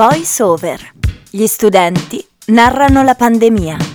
Voice Over. Gli studenti narrano la pandemia.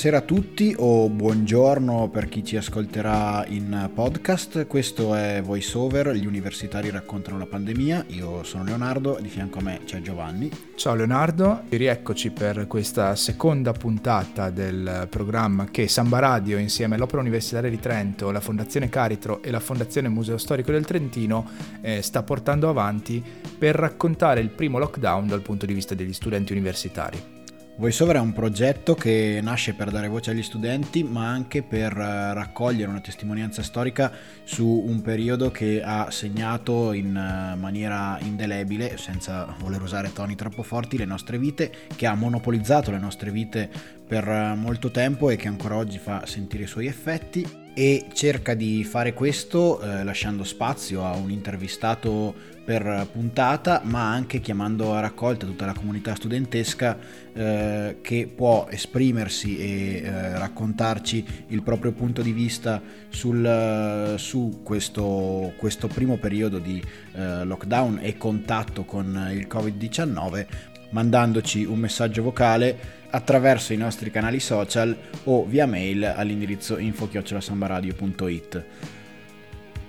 Buonasera a tutti o buongiorno per chi ci ascolterà in podcast. Questo è VoiceOver, gli universitari raccontano la pandemia. Io sono Leonardo di fianco a me c'è Giovanni. Ciao Leonardo, rieccoci per questa seconda puntata del programma che Samba Radio insieme all'Opera Universitaria di Trento, la Fondazione Caritro e la Fondazione Museo Storico del Trentino eh, sta portando avanti per raccontare il primo lockdown dal punto di vista degli studenti universitari. VoiceOver è un progetto che nasce per dare voce agli studenti, ma anche per eh, raccogliere una testimonianza storica su un periodo che ha segnato in eh, maniera indelebile, senza voler usare toni troppo forti, le nostre vite, che ha monopolizzato le nostre vite per eh, molto tempo e che ancora oggi fa sentire i suoi effetti e cerca di fare questo eh, lasciando spazio a un intervistato per puntata, ma anche chiamando a raccolta tutta la comunità studentesca eh, che può esprimersi e eh, raccontarci il proprio punto di vista sul, su questo, questo, primo periodo di eh, lockdown e contatto con il Covid-19, mandandoci un messaggio vocale attraverso i nostri canali social o via mail all'indirizzo info-sambaradio.it.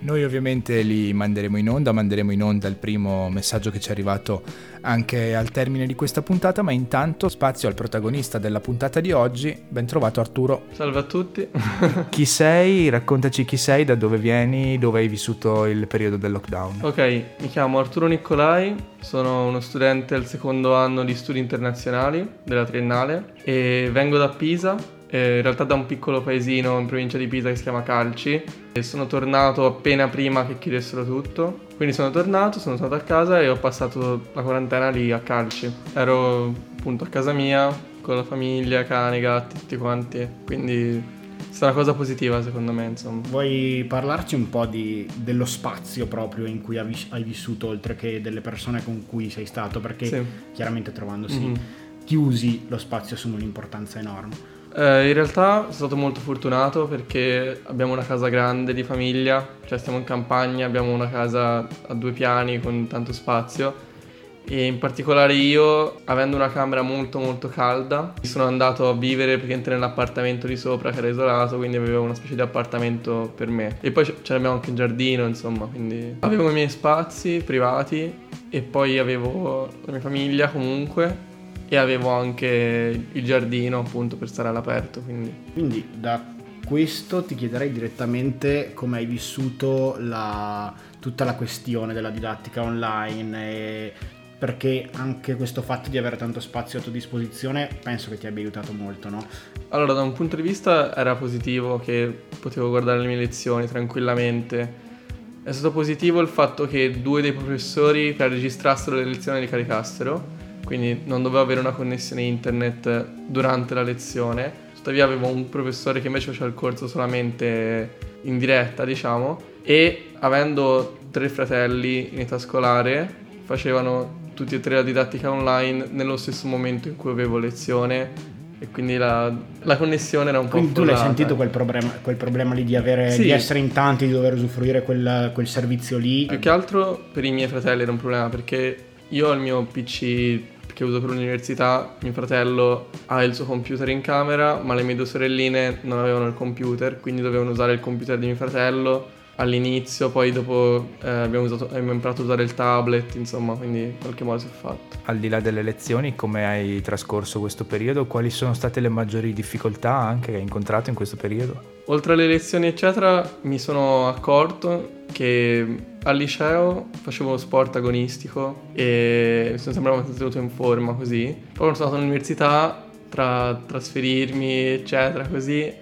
Noi ovviamente li manderemo in onda, manderemo in onda il primo messaggio che ci è arrivato anche al termine di questa puntata, ma intanto spazio al protagonista della puntata di oggi. Ben trovato Arturo. Salve a tutti. chi sei? Raccontaci chi sei, da dove vieni, dove hai vissuto il periodo del lockdown. Ok, mi chiamo Arturo Nicolai, sono uno studente al secondo anno di studi internazionali della Triennale e vengo da Pisa eh, in realtà da un piccolo paesino in provincia di Pisa che si chiama Calci e sono tornato appena prima che chiudessero tutto. Quindi sono tornato, sono stato a casa e ho passato la quarantena lì a Calci. Ero appunto a casa mia con la famiglia, cani, gatti, tutti quanti. Quindi è stata una cosa positiva secondo me, insomma. Vuoi parlarci un po' di, dello spazio proprio in cui hai vissuto, oltre che delle persone con cui sei stato? Perché sì. chiaramente trovandosi mm-hmm. chiusi lo spazio assume un'importanza enorme. Eh, in realtà sono stato molto fortunato perché abbiamo una casa grande di famiglia, cioè stiamo in campagna, abbiamo una casa a due piani con tanto spazio e in particolare io, avendo una camera molto molto calda, sono andato a vivere praticamente nell'appartamento di sopra che era isolato, quindi avevo una specie di appartamento per me. E poi ce anche in giardino, insomma, quindi avevo i miei spazi privati e poi avevo la mia famiglia comunque e avevo anche il giardino appunto per stare all'aperto. Quindi, quindi da questo ti chiederei direttamente come hai vissuto la, tutta la questione della didattica online perché anche questo fatto di avere tanto spazio a tua disposizione penso che ti abbia aiutato molto, no? Allora, da un punto di vista era positivo che potevo guardare le mie lezioni tranquillamente. È stato positivo il fatto che due dei professori che registrassero le lezioni le caricassero quindi non dovevo avere una connessione internet durante la lezione. Tuttavia avevo un professore che invece faceva il corso solamente in diretta, diciamo, e avendo tre fratelli in età scolare, facevano tutti e tre la didattica online nello stesso momento in cui avevo lezione e quindi la, la connessione era un po' Quindi tu l'hai sentito quel problema, quel problema lì di, avere, sì. di, essere in tanti, di dover usufruire quel, quel servizio lì? Più che altro per i miei fratelli era un problema perché io ho il mio PC che uso per l'università, mio fratello ha il suo computer in camera, ma le mie due sorelline non avevano il computer, quindi dovevano usare il computer di mio fratello all'inizio, poi dopo eh, abbiamo, usato, abbiamo, imparato a usare il tablet, insomma, quindi in qualche modo si è fatto. Al di là delle lezioni, come hai trascorso questo periodo? Quali sono state le maggiori difficoltà anche che hai incontrato in questo periodo? Oltre alle lezioni, eccetera, mi sono accorto che al liceo facevo sport agonistico e mi sono sempre mantenuto in forma così. Poi quando sono andato all'università, tra trasferirmi, eccetera, così,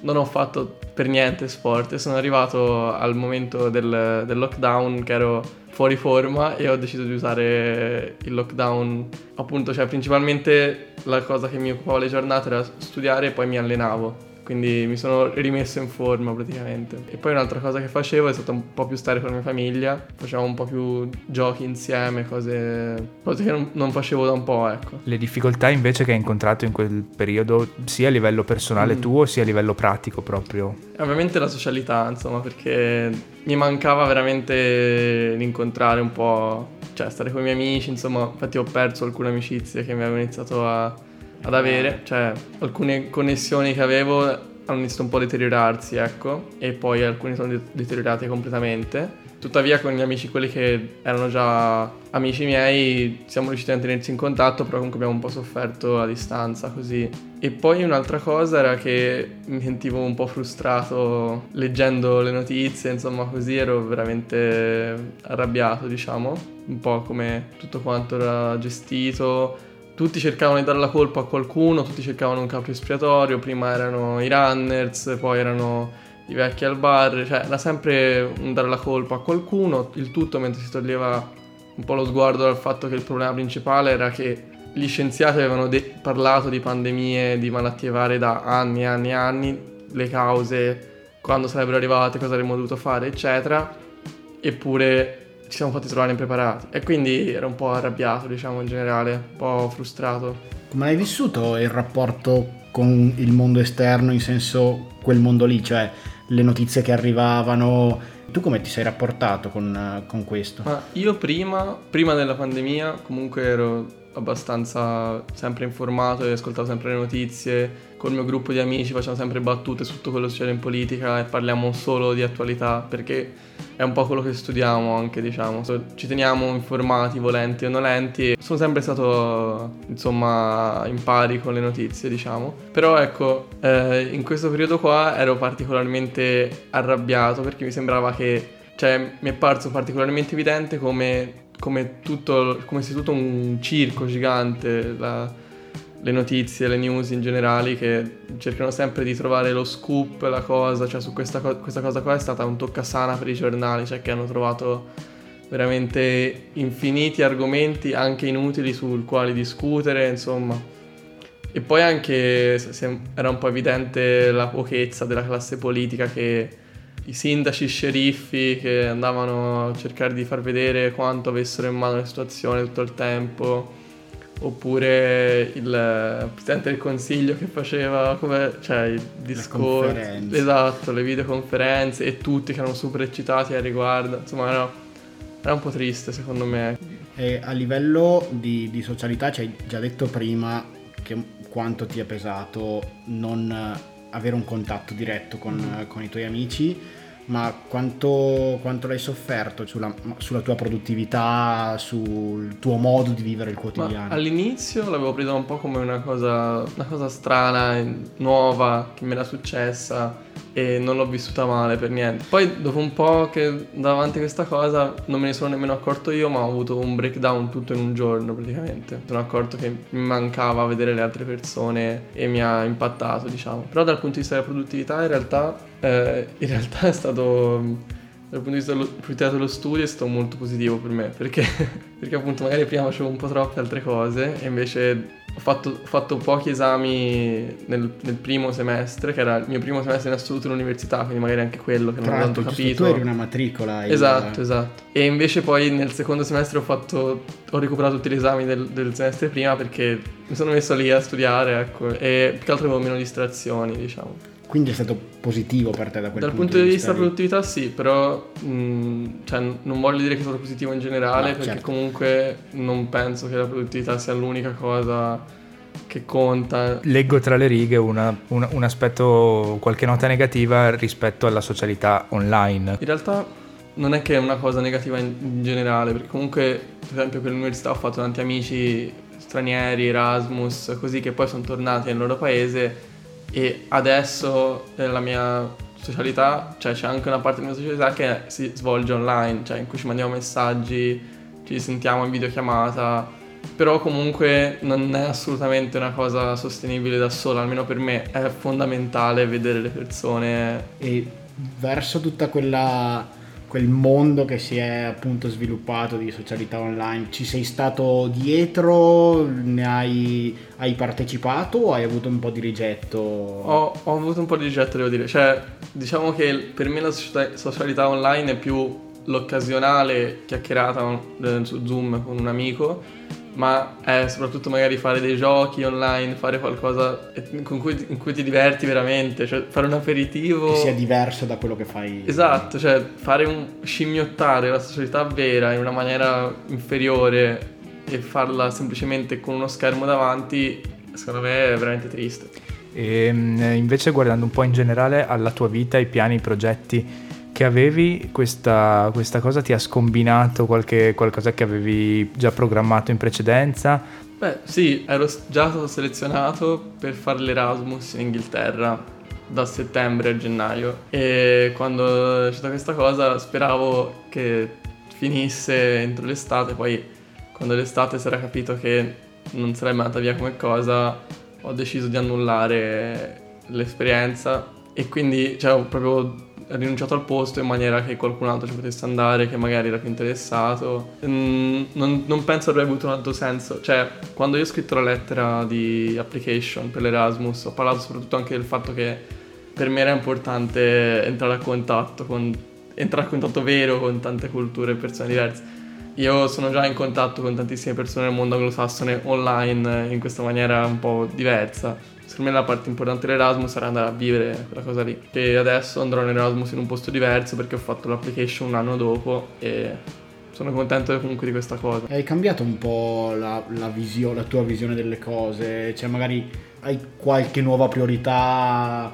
non ho fatto per niente sport. E sono arrivato al momento del, del lockdown che ero fuori forma e ho deciso di usare il lockdown. Appunto cioè principalmente la cosa che mi occupava le giornate era studiare e poi mi allenavo quindi mi sono rimesso in forma praticamente. E poi un'altra cosa che facevo è stata un po' più stare con la mia famiglia, facevamo un po' più giochi insieme, cose, cose che non, facevo da un po', ecco. Le difficoltà invece che hai incontrato in quel periodo, sia a livello personale mm. tuo, sia a livello pratico proprio? Ovviamente la socialità, insomma, perché mi mancava veramente l'incontrare un po', cioè stare con i miei amici, insomma, infatti ho perso alcune amicizie che mi avevo iniziato a ad avere, cioè alcune connessioni che avevo hanno iniziato un po' a deteriorarsi, ecco, e poi alcune sono deteriorate completamente. Tuttavia con gli amici, quelli che erano già amici miei, siamo riusciti a tenerci in contatto, però comunque abbiamo un po' sofferto a distanza così. E poi un'altra cosa era che mi sentivo un po' frustrato leggendo le notizie, insomma così ero veramente arrabbiato, diciamo, un po' come tutto quanto era gestito, tutti cercavano di dare la colpa a qualcuno, tutti cercavano un capo espiatorio, prima erano i runners, poi erano i vecchi al bar, cioè era sempre un dare la colpa a qualcuno, il tutto mentre si toglieva un po' lo sguardo dal fatto che il problema principale era che gli scienziati avevano de- parlato di pandemie, di malattie varie da anni e anni e anni, le cause, quando sarebbero arrivate, cosa avremmo dovuto fare, eccetera, eppure ci siamo fatti trovare impreparati e quindi ero un po' arrabbiato, diciamo in generale, un po' frustrato. Come hai vissuto il rapporto con il mondo esterno, in senso quel mondo lì, cioè le notizie che arrivavano? Tu come ti sei rapportato con, con questo? Ma io prima, prima della pandemia, comunque ero abbastanza sempre informato e ascoltavo sempre le notizie. Con il mio gruppo di amici facciamo sempre battute su tutto quello che succede in politica e parliamo solo di attualità perché è un po' quello che studiamo anche, diciamo. Ci teniamo informati, volenti o nolenti. Sono sempre stato, insomma, in pari con le notizie, diciamo. Però ecco, eh, in questo periodo qua ero particolarmente arrabbiato perché mi sembrava che cioè mi è parso particolarmente evidente come come, tutto, come se tutto un circo gigante, la, le notizie, le news in generale che cercano sempre di trovare lo scoop, la cosa, cioè su questa, questa cosa qua è stata un toccasana per i giornali, cioè che hanno trovato veramente infiniti argomenti anche inutili sul quali discutere, insomma. E poi anche era un po' evidente la pochezza della classe politica che i sindaci, sceriffi che andavano a cercare di far vedere quanto avessero in mano la situazione tutto il tempo, oppure il presidente del consiglio che faceva come, cioè, i discorsi, esatto, le videoconferenze e tutti che erano super eccitati al riguardo, insomma era, era un po' triste secondo me. E a livello di, di socialità ci hai già detto prima che quanto ti è pesato non avere un contatto diretto con, mm. con i tuoi amici, ma quanto, quanto l'hai sofferto sulla, sulla, tua produttività, sul tuo modo di vivere il quotidiano? Ma all'inizio l'avevo presa un po' come una cosa, una cosa strana, nuova, che mi era successa e non l'ho vissuta male per niente. Poi dopo un po' che davanti a questa cosa non me ne sono nemmeno accorto io, ma ho avuto un breakdown tutto in un giorno praticamente. Sono accorto che mi mancava vedere le altre persone e mi ha impattato, diciamo. Però dal punto di vista della produttività in realtà, eh, in realtà è stato dal punto di vista dello, dello studio è stato molto positivo per me perché, perché appunto magari prima facevo un po' troppe altre cose e invece ho fatto, ho fatto pochi esami nel, nel, primo semestre, che era il mio primo semestre in assoluto all'università, quindi magari anche quello che non ho tanto capito. Tu eri una matricola. Esatto, esatto. E invece poi nel secondo semestre ho, fatto, ho recuperato tutti gli esami del, del, semestre prima perché mi sono messo lì a studiare, ecco, e più che altro avevo meno distrazioni, diciamo. Quindi è stato positivo per te da quel Dal punto, punto di vista della produttività sì, però mh, mm, cioè, non voglio dire che è stato positivo in generale no, perché certo. comunque non penso che la produttività sia l'unica cosa che conta. Leggo tra le righe una, un, un aspetto, qualche nota negativa rispetto alla socialità online. In realtà non è che è una cosa negativa in, in generale, perché comunque, per esempio, per l'università ho fatto tanti amici stranieri, Erasmus, così che poi sono tornati nel loro paese e adesso nella mia socialità, cioè c'è anche una parte della mia società che si svolge online, cioè in cui ci mandiamo messaggi, ci sentiamo in videochiamata, però comunque non è assolutamente una cosa sostenibile da sola, almeno per me è fondamentale vedere le persone. E verso tutta quella quel mondo che si è appunto sviluppato di socialità online. Ci sei stato dietro? Ne hai, hai partecipato o hai avuto un po' di rigetto? Ho, ho, avuto un po' di rigetto, devo dire. Cioè, diciamo che per me la socialità online è più l'occasionale chiacchierata su Zoom con un amico ma è soprattutto magari fare dei giochi online, fare qualcosa cui, in cui ti diverti veramente, cioè fare un aperitivo... Che sia diverso da quello che fai. Esatto, cioè fare un scimmiottare la società vera in una maniera inferiore e farla semplicemente con uno schermo davanti, secondo me è veramente triste. E ehm, invece guardando un po' in generale alla tua vita, i piani, i progetti che avevi, questa, questa cosa ti ha scombinato qualche, qualcosa che avevi già programmato in precedenza? Beh sì, ero già stato selezionato per fare l'Erasmus in Inghilterra da settembre a gennaio e quando è stata questa cosa speravo che finisse entro l'estate, poi quando l'estate si era capito che non sarebbe andata via come cosa ho deciso di annullare l'esperienza e quindi cioè, ho proprio rinunciato al posto in maniera che qualcun altro ci potesse andare, che magari era più interessato. Mm, non, non, penso avrebbe avuto un altro senso. Cioè, quando io ho scritto la lettera di application per l'Erasmus, ho parlato soprattutto anche del fatto che per me era importante entrare a contatto con entrare a contatto vero con tante culture e persone diverse. Io sono già in contatto con tantissime persone nel mondo anglosassone online in questa maniera un po' diversa secondo me la parte importante dell'Erasmus sarà andare a vivere quella cosa lì. E adesso andrò in Erasmus in un posto diverso perché ho fatto l'application un anno dopo e sono contento comunque di questa cosa. Hai cambiato un po' la, la, visio, la tua visione delle cose? Cioè magari hai qualche nuova priorità?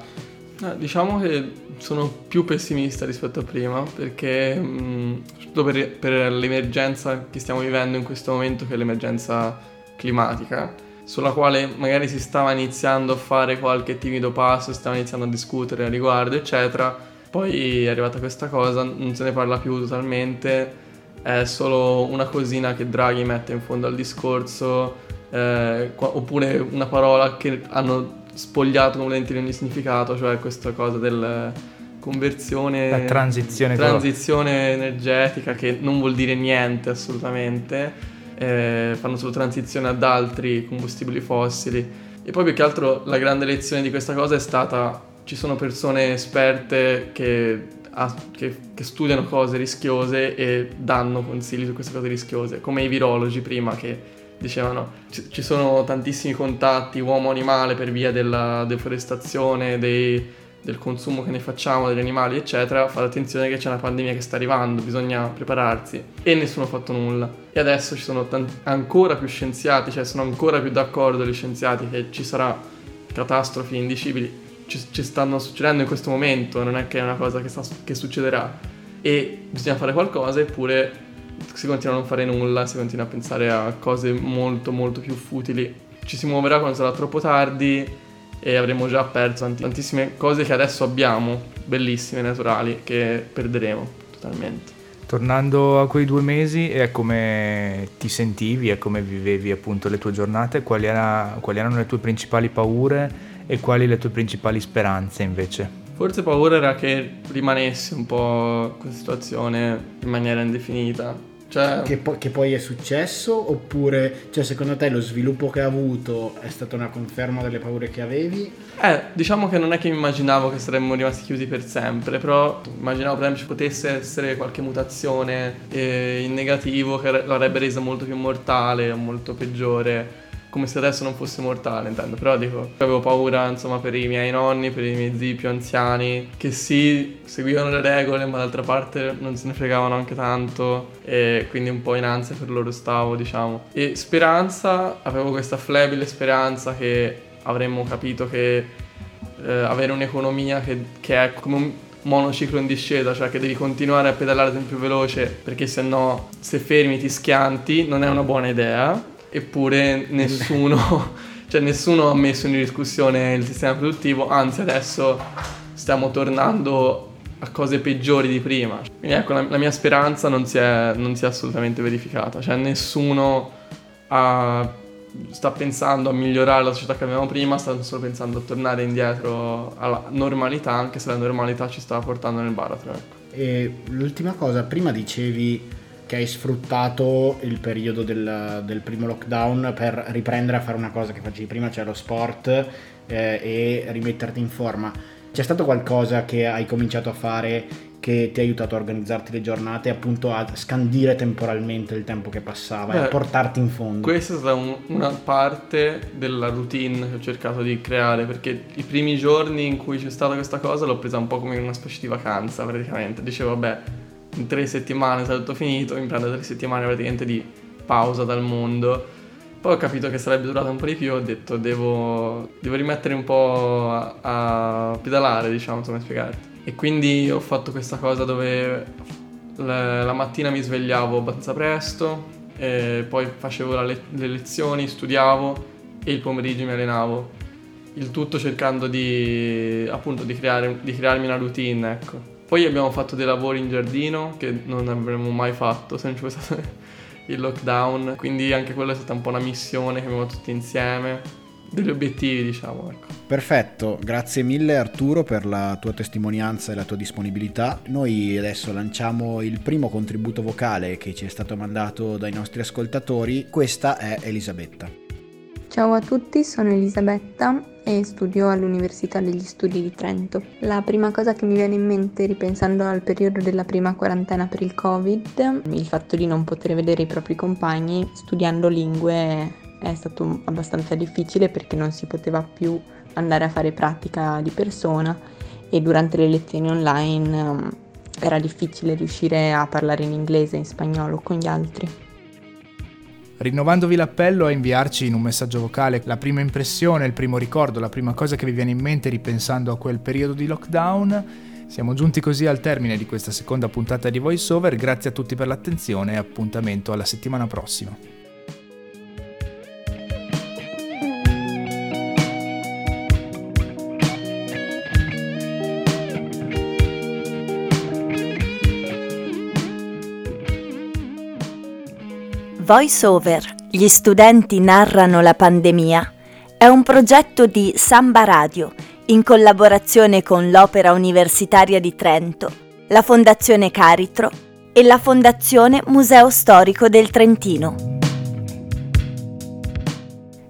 Eh, diciamo che sono più pessimista rispetto a prima perché mh, soprattutto per, per l'emergenza che stiamo vivendo in questo momento che è l'emergenza climatica sulla quale magari si stava iniziando a fare qualche timido passo, stava iniziando a discutere a riguardo, eccetera. Poi è arrivata questa cosa, non se ne parla più totalmente, è solo una cosina che Draghi mette in fondo al discorso, eh, oppure una parola che hanno spogliato completamente di ogni significato, cioè questa cosa del conversione... La transizione. Transizione energetica che non vuol dire niente assolutamente eh, fanno solo transizione ad altri combustibili fossili. E poi più che altro la grande lezione di questa cosa è stata ci sono persone esperte che, che, che, studiano cose rischiose e danno consigli su queste cose rischiose, come i virologi prima che dicevano ci sono tantissimi contatti uomo-animale per via della deforestazione, dei, del consumo che ne facciamo degli animali, eccetera, fate attenzione che c'è una pandemia che sta arrivando, bisogna prepararsi. E nessuno ha fatto nulla. E adesso ci sono tanti, ancora più scienziati, cioè sono ancora più d'accordo gli scienziati che ci sarà catastrofi indicibili. Ci, ci stanno succedendo in questo momento, non è che è una cosa che, sta, che succederà. E bisogna fare qualcosa, eppure si continua a non fare nulla, si continua a pensare a cose molto molto più futili. Ci si muoverà quando sarà troppo tardi e avremo già perso tantissime cose che adesso abbiamo, bellissime, naturali, che perderemo totalmente. Tornando a quei due mesi e a come ti sentivi e come vivevi appunto le tue giornate, quali, era, quali erano le tue principali paure e quali le tue principali speranze invece? Forse paura era che rimanessi un po' questa situazione in maniera indefinita, cioè... Che, po- che, poi è successo oppure cioè, secondo te lo sviluppo che ha avuto è stata una conferma delle paure che avevi? Eh, diciamo che non è che mi immaginavo che saremmo rimasti chiusi per sempre, però immaginavo per esempio ci potesse essere qualche mutazione eh, in negativo che l'avrebbe resa molto più mortale o molto peggiore come se adesso non fosse mortale, intendo. Però dico, avevo paura, insomma, per i miei nonni, per i miei zii più anziani, che sì, seguivano le regole, ma d'altra parte non se ne fregavano anche tanto. E quindi un po' in ansia per loro stavo, diciamo. E speranza, avevo questa flebile speranza che avremmo capito che eh, avere un'economia che, che è come un monociclo in discesa, cioè che devi continuare a pedalare sempre più veloce perché se no se fermi ti schianti, non è una buona idea eppure nessuno, cioè nessuno ha messo in discussione il sistema produttivo, anzi adesso stiamo tornando a cose peggiori di prima. Quindi ecco, la, la mia speranza non si, è, non si, è, assolutamente verificata, cioè nessuno ha, sta pensando a migliorare la società che avevamo prima, sta solo pensando a tornare indietro alla normalità, anche se la normalità ci sta portando nel baratro. Ecco. E l'ultima cosa, prima dicevi che hai sfruttato il periodo del, del, primo lockdown per riprendere a fare una cosa che facevi prima, cioè lo sport eh, e rimetterti in forma. C'è stato qualcosa che hai cominciato a fare che ti ha aiutato a organizzarti le giornate, appunto a scandire temporalmente il tempo che passava Beh, e a portarti in fondo? Questa è stata un, una parte della routine che ho cercato di creare, perché i primi giorni in cui c'è stata questa cosa l'ho presa un po' come una specie di vacanza praticamente. Dicevo, vabbè, in tre settimane sarà tutto finito, mi prendo tre settimane praticamente di pausa dal mondo. Poi ho capito che sarebbe durata un po' di più, ho detto devo, devo rimettere un po' a, a pedalare, diciamo, come spiegarti. E quindi ho fatto questa cosa dove le, la mattina mi svegliavo abbastanza presto, poi facevo le, le lezioni, studiavo e il pomeriggio mi allenavo. Il tutto cercando di, appunto, di, creare, di crearmi una routine, ecco. Poi abbiamo fatto dei lavori in giardino che non avremmo mai fatto se non ci fosse stato il lockdown, quindi anche quella è stata un po' una missione che abbiamo tutti insieme, degli obiettivi diciamo. Ecco. Perfetto, grazie mille Arturo per la tua testimonianza e la tua disponibilità. Noi adesso lanciamo il primo contributo vocale che ci è stato mandato dai nostri ascoltatori, questa è Elisabetta. Ciao a tutti, sono Elisabetta e studio all'Università degli Studi di Trento. La prima cosa che mi viene in mente ripensando al periodo della prima quarantena per il Covid, il fatto di non poter vedere i propri compagni studiando lingue è stato abbastanza difficile perché non si poteva più andare a fare pratica di persona e durante le lezioni online um, era difficile riuscire a parlare in inglese e in spagnolo con gli altri rinnovandovi l'appello a inviarci in un messaggio vocale la prima impressione, il primo ricordo, la prima cosa che vi viene in mente ripensando a quel periodo di lockdown. Siamo giunti così al termine di questa seconda puntata di VoiceOver, grazie a tutti per l'attenzione e appuntamento alla settimana prossima. Voice Over, gli studenti narrano la pandemia, è un progetto di Samba Radio in collaborazione con l'Opera Universitaria di Trento, la Fondazione Caritro e la Fondazione Museo Storico del Trentino.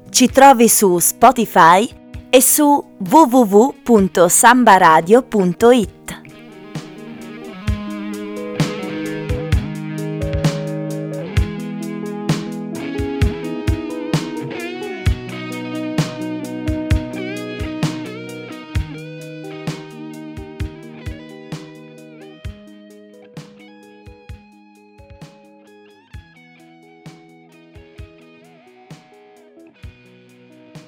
Ci trovi su Spotify e su www.sambaradio.it.